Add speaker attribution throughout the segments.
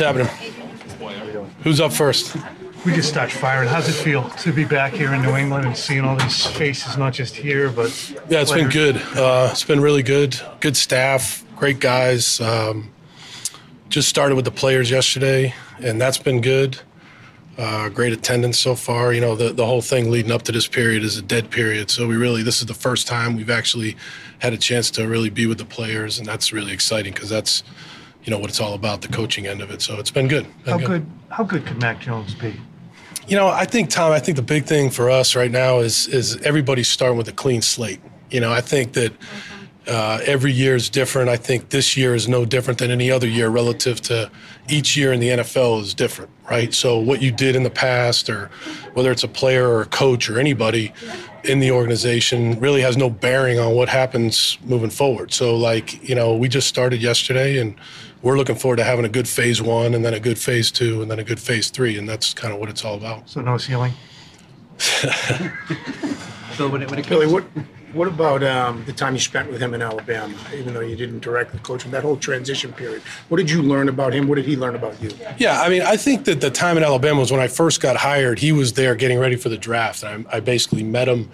Speaker 1: happening? Who's up first?
Speaker 2: We just start firing. How's it feel to be back here in New England and seeing all these faces, not just here, but
Speaker 1: Yeah, it's been good. Uh, it's been really good. Good staff, great guys. Um, just started with the players yesterday, and that's been good. Uh, great attendance so far. You know, the, the whole thing leading up to this period is a dead period. So we really, this is the first time we've actually had a chance to really be with the players, and that's really exciting because that's, you know, what it's all about, the coaching end of it. So it's been good. Been
Speaker 2: How good? How good could Mac Jones be?
Speaker 1: You know, I think Tom. I think the big thing for us right now is is everybody's starting with a clean slate. You know, I think that uh, every year is different. I think this year is no different than any other year relative to each year in the NFL is different, right? So what you did in the past, or whether it's a player or a coach or anybody in the organization, really has no bearing on what happens moving forward. So, like, you know, we just started yesterday, and we're looking forward to having a good phase one, and then a good phase two, and then a good phase three, and that's kind of what it's all about.
Speaker 2: So no ceiling.
Speaker 3: Bill, when it, when it
Speaker 4: Billy,
Speaker 3: comes
Speaker 4: what, what about um, the time you spent with him in Alabama, even though you didn't directly coach him, that whole transition period? What did you learn about him? What did he learn about you?
Speaker 1: Yeah, I mean, I think that the time in Alabama was when I first got hired. He was there getting ready for the draft. I, I basically met him.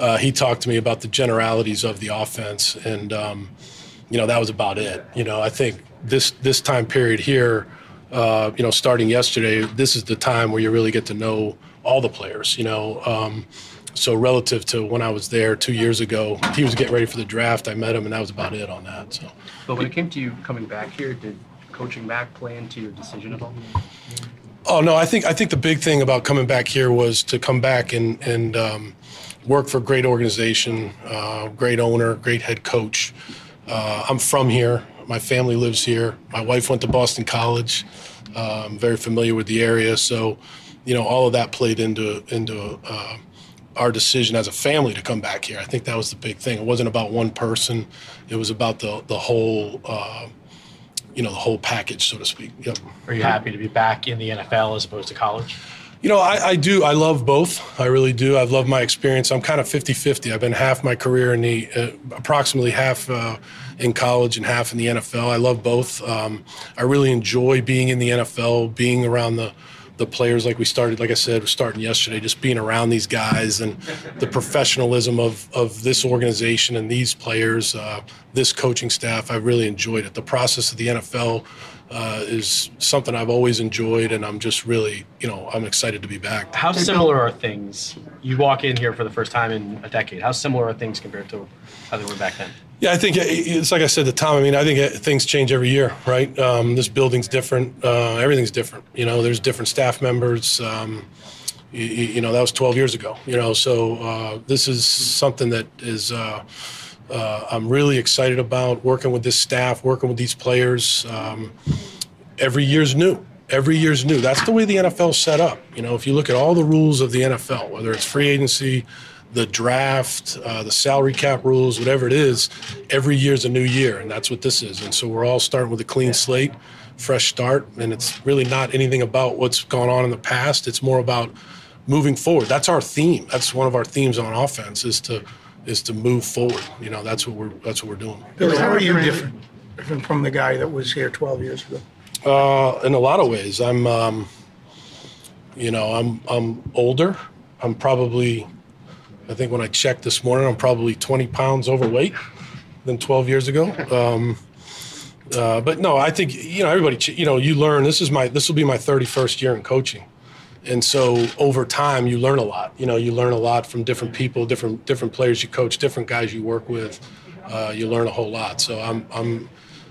Speaker 1: Uh, he talked to me about the generalities of the offense, and um, you know that was about it. You know, I think this this time period here, uh, you know, starting yesterday, this is the time where you really get to know all the players. You know. Um, so relative to when I was there two years ago, he was getting ready for the draft. I met him, and that was about it on that. So.
Speaker 3: but when it came to you coming back here, did coaching back play into your decision at all?
Speaker 1: Oh no, I think I think the big thing about coming back here was to come back and and um, work for a great organization, uh, great owner, great head coach. Uh, I'm from here. My family lives here. My wife went to Boston College. Uh, I'm very familiar with the area, so you know all of that played into into uh, our decision as a family to come back here. I think that was the big thing. It wasn't about one person. It was about the the whole. Uh, you know the whole package, so to speak. Yep.
Speaker 5: Are you happy to be back in the NFL as opposed to college?
Speaker 1: You know, I, I do. I love both. I really do. I've loved my experience. I'm kind of 50 50. I've been half my career in the, uh, approximately half uh, in college and half in the NFL. I love both. Um, I really enjoy being in the NFL, being around the, the players like we started, like I said, we're starting yesterday, just being around these guys and the professionalism of, of this organization and these players, uh, this coaching staff. I've really enjoyed it. The process of the NFL uh, is something I've always enjoyed, and I'm just really, you know, I'm excited to be back.
Speaker 5: How similar are things? You walk in here for the first time in a decade. How similar are things compared to how they were back then?
Speaker 1: Yeah, I think it's like I said to Tom. I mean, I think things change every year, right? Um, this building's different. Uh, everything's different. You know, there's different staff members. Um, you, you know, that was 12 years ago. You know, so uh, this is something that is. Uh, uh, I'm really excited about working with this staff, working with these players. Um, every year's new. Every year's new. That's the way the NFL's set up. You know, if you look at all the rules of the NFL, whether it's free agency, the draft, uh, the salary cap rules, whatever it is, every year's a new year, and that's what this is. And so we're all starting with a clean slate, fresh start, and it's really not anything about what's gone on in the past. It's more about moving forward. That's our theme. That's one of our themes on offense is to is to move forward. You know, that's what we're that's what we're doing.
Speaker 4: Billy, how are you different, different from the guy that was here 12 years ago?
Speaker 1: Uh, in a lot of ways, I'm, um, you know, I'm I'm older. I'm probably, I think when I checked this morning, I'm probably 20 pounds overweight than 12 years ago. Um, uh, but no, I think you know everybody. You know, you learn. This is my this will be my 31st year in coaching, and so over time you learn a lot. You know, you learn a lot from different people, different different players you coach, different guys you work with. Uh, you learn a whole lot. So I'm I'm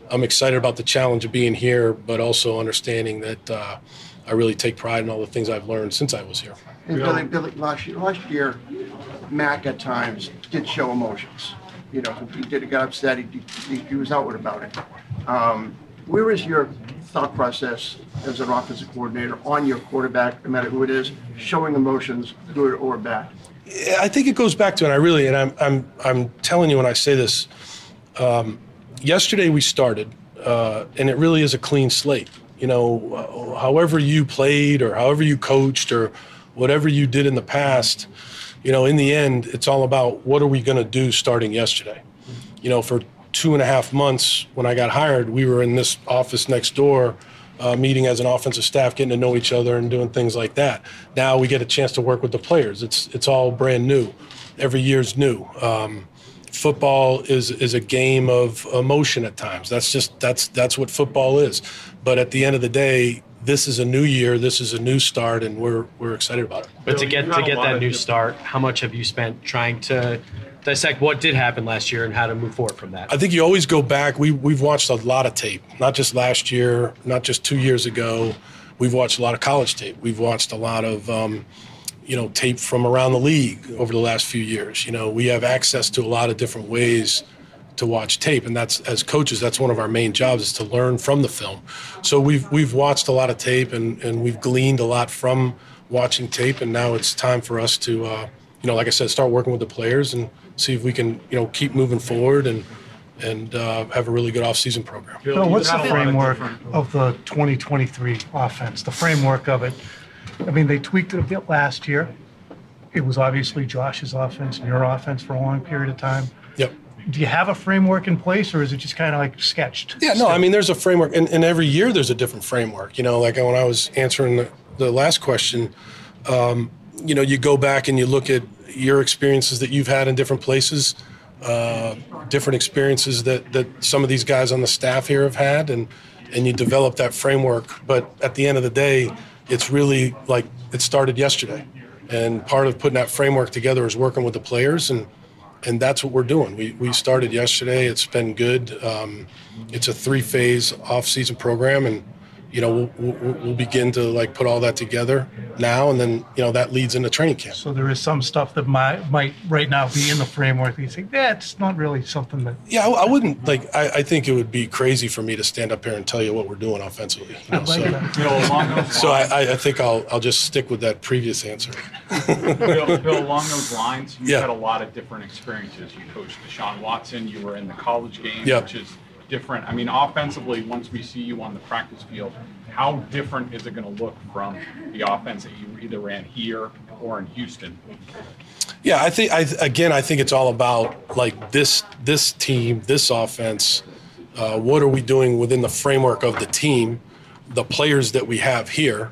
Speaker 1: I'm excited about the challenge of being here, but also understanding that uh, I really take pride in all the things I've learned since I was here.
Speaker 6: And Billy, Billy, last year, last year, Mac at times did show emotions. You know, he did he got upset. He, he, he was outward about it. Um, where is your thought process as an offensive coordinator on your quarterback, no matter who it is, showing emotions, good or bad?
Speaker 1: I think it goes back to, and I really, and I'm, I'm, I'm telling you when I say this. Um, yesterday we started, uh, and it really is a clean slate. You know, however you played or however you coached or whatever you did in the past, you know, in the end, it's all about what are we going to do starting yesterday. You know, for two and a half months when I got hired, we were in this office next door uh, meeting as an offensive staff, getting to know each other and doing things like that. Now we get a chance to work with the players. It's it's all brand new. Every year's new. Um, football is is a game of emotion at times. That's just that's that's what football is. But at the end of the day, this is a new year. This is a new start, and we're we're excited about it.
Speaker 5: But to get to get that new
Speaker 2: different-
Speaker 5: start, how much have you spent trying to dissect what did happen last year and how to move forward from that?
Speaker 1: I think you always go back. We we've watched a lot of tape, not just last year, not just two years ago. We've watched a lot of college tape. We've watched a lot of, um, you know, tape from around the league over the last few years. You know, we have access to a lot of different ways to watch tape, and that's as coaches, that's one of our main jobs is to learn from the film. So we've we've watched a lot of tape, and and we've gleaned a lot from watching tape, and now it's time for us to, uh, you know, like I said, start working with the players and see if we can, you know, keep moving forward and and uh, have a really good off-season program.
Speaker 2: Bill, what's the
Speaker 7: had a lot of
Speaker 2: framework of the 2023 offense? The framework of it. I mean, they tweaked it a bit last year. It was obviously Josh's offense and your offense for a long period of time.
Speaker 1: Yep.
Speaker 2: Do you have a framework in place, or is it just kind of like sketched?
Speaker 1: Yeah, no, I mean, there's a framework, and, and every year there's a different framework. You know, like when I was answering the, the last question, um, you know, you go back and you look at your experiences that you've had in different places, uh, different experiences that, that some of these guys on the staff here have had, and, and you develop that framework. But at the end of the day, it's really like it started yesterday. And part of putting that framework together is working with the players and and that's what we're doing. We, we started yesterday. It's been good. Um, it's a three phase off season program, and you know we'll, we'll, we'll begin to like put all that together now, and then you know that leads into training camp.
Speaker 2: So there is some stuff that might might right now be in the framework that you think, that's not really something that.
Speaker 1: Yeah, I, I wouldn't like. I, I think it would be crazy for me to stand up here and tell you what we're doing offensively. you know,
Speaker 2: Like
Speaker 1: so
Speaker 2: that.
Speaker 7: Bill, along those
Speaker 1: so I,
Speaker 7: lines,
Speaker 1: I- I think I'll I'll just stick with that previous answer.
Speaker 7: Bill, Bill, along those lines, you've
Speaker 1: Yeah.
Speaker 7: had a lot of different experiences. You coached Deshaun Watson, you were in the college game,
Speaker 1: Yep.
Speaker 7: which is different. I mean, offensively, once we see you on the practice field, how different is it going to look from the offense that you either ran here or in Houston?
Speaker 1: Yeah, I think I again I think it's all about like this this team, this offense. Uh, what are we doing within the framework of the team, the players that we have here?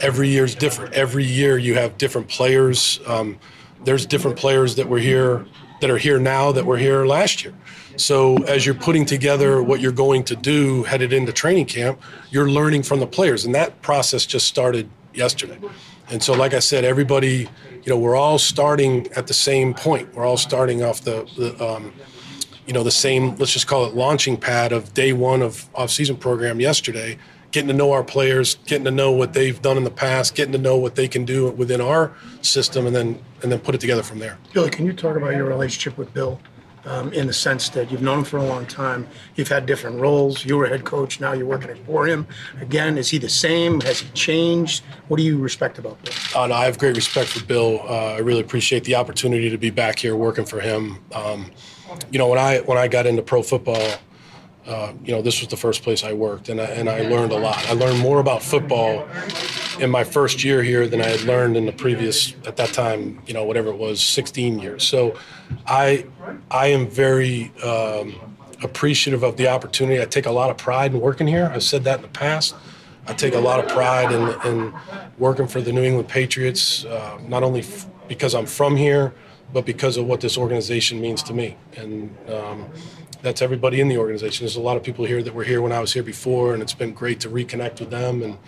Speaker 1: Every year is different. Every year you have different players. Um, there's different players that were here that are here now that were here last year. So as you're putting together what you're going to do headed into training camp, you're learning from the players, and that process just started yesterday. And so, like I said, everybody, you know, we're all starting at the same point. We're all starting off the, the um, you know, the same, let's just call it launching pad of day one of off-season program yesterday, getting to know our players, getting to know what they've done in the past, getting to know what they can do within our system, and then and then put it together from there.
Speaker 4: Billy, can you talk about your relationship with Bill um, in the sense that you've known him for a long time? You've had different roles. You were head coach. Now you're working for him. Again, is he the same? Has he changed? What do you respect about Bill?
Speaker 1: Uh, no, I have great respect for Bill. Uh, I really appreciate the opportunity to be back here working for him. Um, you know, when I when I got into pro football, uh, you know, this was the first place I worked, and I, and I learned a lot. I learned more about football in my first year here than I had learned in the previous, at that time, you know, whatever it was, 16 years. So, I I am very um, appreciative of the opportunity. I take a lot of pride in working here. I've said that in the past. I take a lot of pride in, in working for the New England Patriots, uh, not only f- because I'm from here, but because of what this organization means to me. And um, that's everybody in the organization. There's a lot of people here that were here when I was here before, and it's been great to reconnect with them, and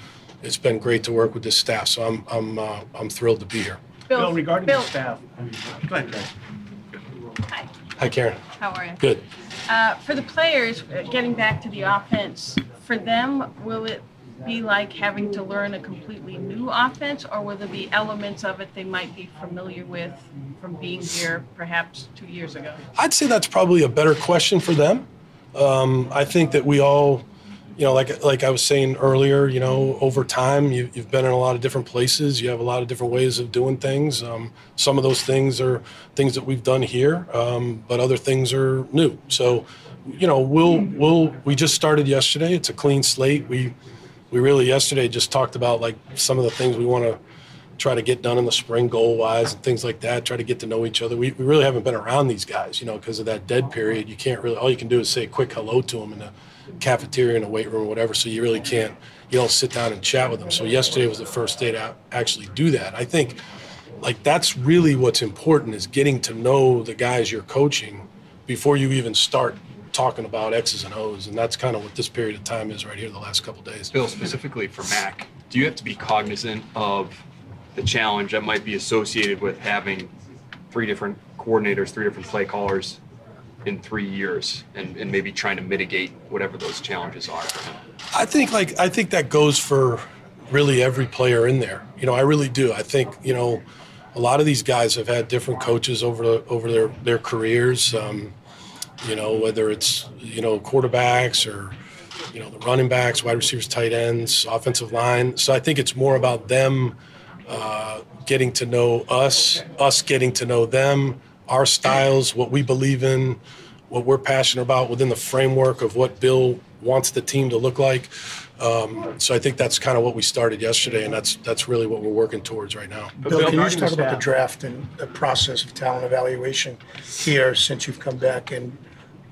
Speaker 1: it's been great to work with this staff. So I'm I'm uh, I'm thrilled to be here.
Speaker 7: Bill, regarding
Speaker 8: Bill,
Speaker 7: the staff, go ahead, Greg.
Speaker 8: Hi,
Speaker 1: Hi, Karen.
Speaker 8: how are you?
Speaker 1: Good.
Speaker 8: Uh, for the players, uh, getting back to the offense, for them, will it be like having to learn a completely new offense, or will there be elements of it they might be familiar with from being here perhaps two years ago?
Speaker 1: I'd say that's probably a better question for them. Um, I think that we all, you know, like like I was saying earlier, you know, over time you, you've been in a lot of different places. You have a lot of different ways of doing things. Um, some of those things are things that we've done here, um, but other things are new. So, you know, we'll we'll we just started yesterday. It's a clean slate. We we really yesterday just talked about like some of the things we want to try to get done in the spring goal wise and things like that try to get to know each other we, we really haven't been around these guys you know because of that dead period you can't really all you can do is say a quick hello to them in the cafeteria in the weight room or whatever. So you really can't, you don't sit down and chat with them. So yesterday was the first day to actually do that. I think like that's really what's important is getting to know the guys you're coaching before you even start talking about X's and O's. And that's kind of what this period of time is right here the last couple days.
Speaker 9: Bill, specifically for Mac, do you have to be cognizant of the challenge that might be associated with having three different coordinators, three different play callers in three years, and, and maybe trying to mitigate whatever those challenges are?
Speaker 1: I think like I think that goes for really every player in there. You know, I really do. I think you know a lot of these guys have had different coaches over the, over their their careers. Um, you know, whether it's you know quarterbacks or you know the running backs, wide receivers, tight ends, offensive line. So I think it's more about them uh, getting to know us, us getting to know them, our styles, what we believe in, what we're passionate about within the framework of what Bill wants the team to look like. Um, so I think that's kind of what we started yesterday, and that's that's really what we're working towards right now.
Speaker 4: Bill, can you just talk about the draft and the process of talent evaluation here since you've come back? And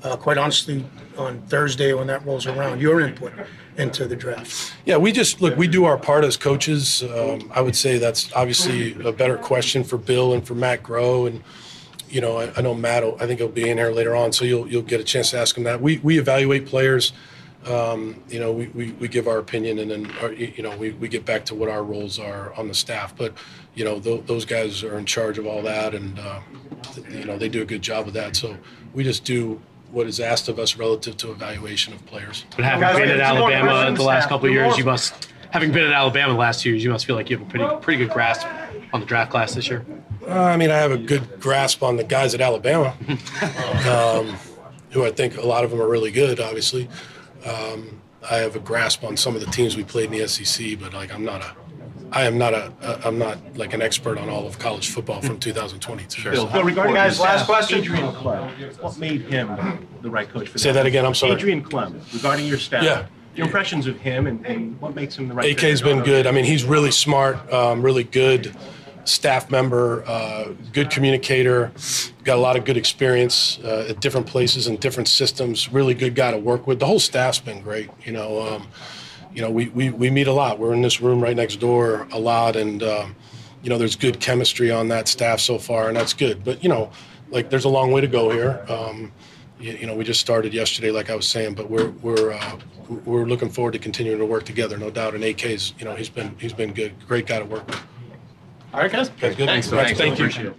Speaker 4: uh, quite honestly, on Thursday when that rolls around, your input into the draft.
Speaker 1: Yeah, we just look. We do our part as coaches. Um, I would say that's obviously a better question for Bill and for Matt Groh, and you know, I, I know Matt. Will, I think he'll be in here later on, so you'll you'll get a chance to ask him that. We we evaluate players. Um, you know, we, we, we give our opinion, and then our, you know we, we get back to what our roles are on the staff. But you know, th- those guys are in charge of all that, and uh, th- you know they do a good job of that. So we just do what is asked of us relative to evaluation of players.
Speaker 5: But having
Speaker 2: Guys,
Speaker 5: been at
Speaker 2: two more
Speaker 5: Alabama
Speaker 2: questions,
Speaker 5: the last
Speaker 2: staff.
Speaker 5: couple of
Speaker 2: Two
Speaker 5: years,
Speaker 2: more.
Speaker 5: you must, having been at Alabama the last two years, you must feel like you have a pretty pretty good grasp on the draft class this year.
Speaker 1: Uh, I mean, I have a good grasp on the guys at Alabama, um, who I think a lot of them are really good. Obviously, um, I have a grasp on some of the teams we played in the SEC, but like I'm not a, I am not a, a I'm not like an expert on all of college football from 2022.
Speaker 9: Bill,
Speaker 10: So regarding
Speaker 2: Guys, last question.
Speaker 10: Adrian Klemm, what made him the right coach for
Speaker 1: Say that again. I'm sorry.
Speaker 10: Adrian Klemm, regarding your staff.
Speaker 1: Yeah.
Speaker 10: Your impressions of him and, and what makes him the right
Speaker 1: AK's
Speaker 10: fit?
Speaker 1: been good. I mean, he's really smart, um, really good staff member, uh, good communicator, got a lot of good experience uh, at different places and different systems. Really good guy to work with. The whole staff's been great. You know, um, you know, we, we we meet a lot. We're in this room right next door a lot, and um, you know, there's good chemistry on that staff so far, and that's good. But you know, like there's a long way to go here. Um, you, you know, we just started yesterday, like I was saying, but we're we're uh, we're looking forward to continuing to work together, no doubt. And AK's, you know, he's been he's been good, great guy to work with.
Speaker 10: All right, guys.
Speaker 1: Guys, good.
Speaker 9: Thanks, Phil. Thanks,
Speaker 1: Thank you.
Speaker 9: Appreciate it.